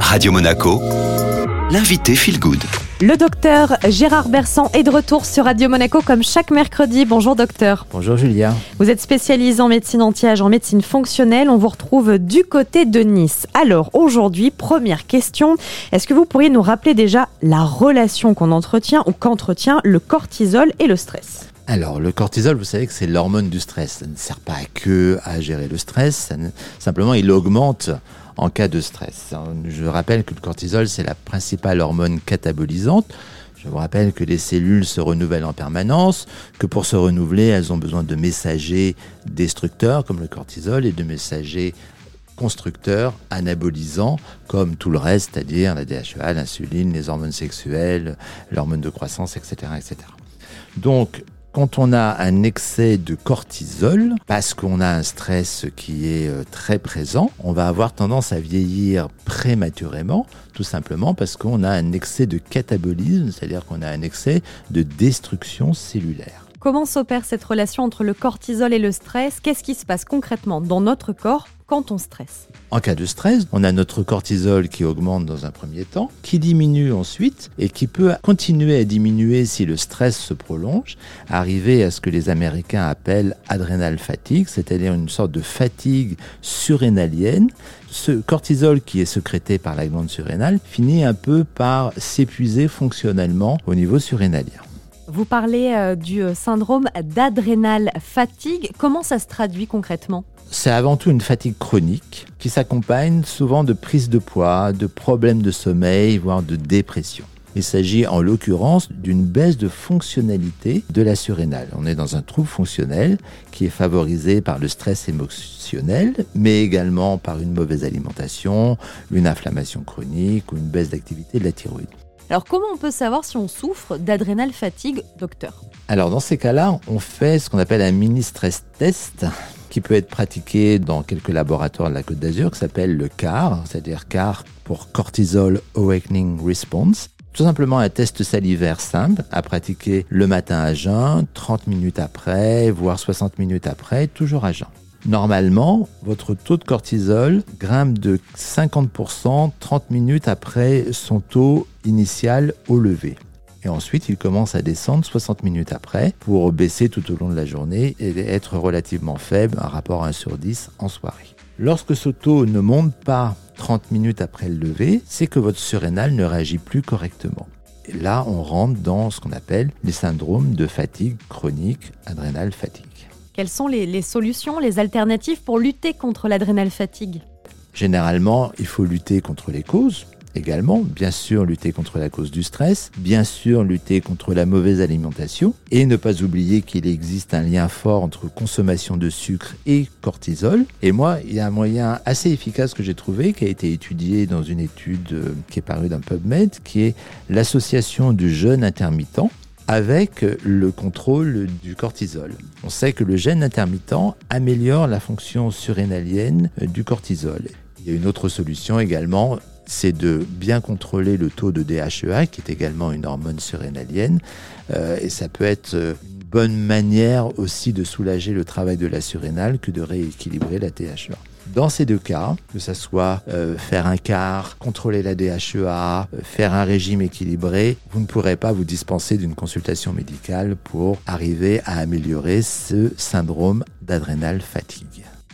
Radio Monaco, l'invité Feel Good. Le docteur Gérard Bersan est de retour sur Radio Monaco comme chaque mercredi. Bonjour docteur. Bonjour Julia. Vous êtes spécialisé en médecine anti-âge, en médecine fonctionnelle. On vous retrouve du côté de Nice. Alors aujourd'hui, première question. Est-ce que vous pourriez nous rappeler déjà la relation qu'on entretient ou qu'entretient le cortisol et le stress? Alors, le cortisol, vous savez que c'est l'hormone du stress. Ça ne sert pas que à gérer le stress, simplement il augmente en cas de stress. Je rappelle que le cortisol, c'est la principale hormone catabolisante. Je vous rappelle que les cellules se renouvellent en permanence, que pour se renouveler, elles ont besoin de messagers destructeurs comme le cortisol et de messagers constructeurs, anabolisants, comme tout le reste, c'est-à-dire la DHEA, l'insuline, les hormones sexuelles, l'hormone de croissance, etc., etc. Donc, quand on a un excès de cortisol, parce qu'on a un stress qui est euh, très présent, on va avoir tendance à vieillir prématurément, tout simplement parce qu'on a un excès de catabolisme, c'est-à-dire qu'on a un excès de destruction cellulaire. Comment s'opère cette relation entre le cortisol et le stress? Qu'est-ce qui se passe concrètement dans notre corps quand on stresse En cas de stress, on a notre cortisol qui augmente dans un premier temps, qui diminue ensuite et qui peut continuer à diminuer si le stress se prolonge, arriver à ce que les Américains appellent adrénal fatigue, c'est-à-dire une sorte de fatigue surrénalienne. Ce cortisol qui est sécrété par la glande surrénale finit un peu par s'épuiser fonctionnellement au niveau surrénalien. Vous parlez euh, du euh, syndrome d'adrénal fatigue. Comment ça se traduit concrètement? C'est avant tout une fatigue chronique qui s'accompagne souvent de prise de poids, de problèmes de sommeil, voire de dépression. Il s'agit en l'occurrence d'une baisse de fonctionnalité de la surrénale. On est dans un trouble fonctionnel qui est favorisé par le stress émotionnel, mais également par une mauvaise alimentation, une inflammation chronique ou une baisse d'activité de la thyroïde. Alors comment on peut savoir si on souffre d'adrénal fatigue, docteur? Alors dans ces cas-là, on fait ce qu'on appelle un mini stress test qui peut être pratiqué dans quelques laboratoires de la Côte d'Azur qui s'appelle le CAR, c'est-à-dire CAR pour Cortisol Awakening Response. Tout simplement un test salivaire simple à pratiquer le matin à jeun, 30 minutes après, voire 60 minutes après, toujours à jeun. Normalement, votre taux de cortisol grimpe de 50% 30 minutes après son taux initial au lever. Et ensuite, il commence à descendre 60 minutes après pour baisser tout au long de la journée et être relativement faible, un rapport 1 sur 10 en soirée. Lorsque ce taux ne monte pas 30 minutes après le lever, c'est que votre surrénal ne réagit plus correctement. Et là, on rentre dans ce qu'on appelle les syndromes de fatigue chronique, adrénale fatigue. Quelles sont les, solutions, les alternatives pour lutter contre l'adrénal fatigue? Généralement, il faut lutter contre les causes également, bien sûr lutter contre la cause du stress, bien sûr lutter contre la mauvaise alimentation et ne pas oublier qu'il existe un lien fort entre consommation de sucre et cortisol. Et moi, il y a un moyen assez efficace que j'ai trouvé qui a été étudié dans une étude euh, qui est parue d'un PubMed qui est l'association du jeûne intermittent avec le contrôle du cortisol. On sait que le gène intermittent améliore la fonction surrénalienne du cortisol. Il y a une autre solution également, c'est de bien contrôler le taux de DHEA, qui est également une hormone surrénalienne, euh, et ça peut être une bonne manière aussi de soulager le travail de la surrénale que de rééquilibrer la DHEA. Dans ces deux cas, que ce soit euh, faire un quart, contrôler la DHEA, euh, faire un régime équilibré, vous ne pourrez pas vous dispenser d'une consultation médicale pour arriver à améliorer ce syndrome d'adrénal fatigue.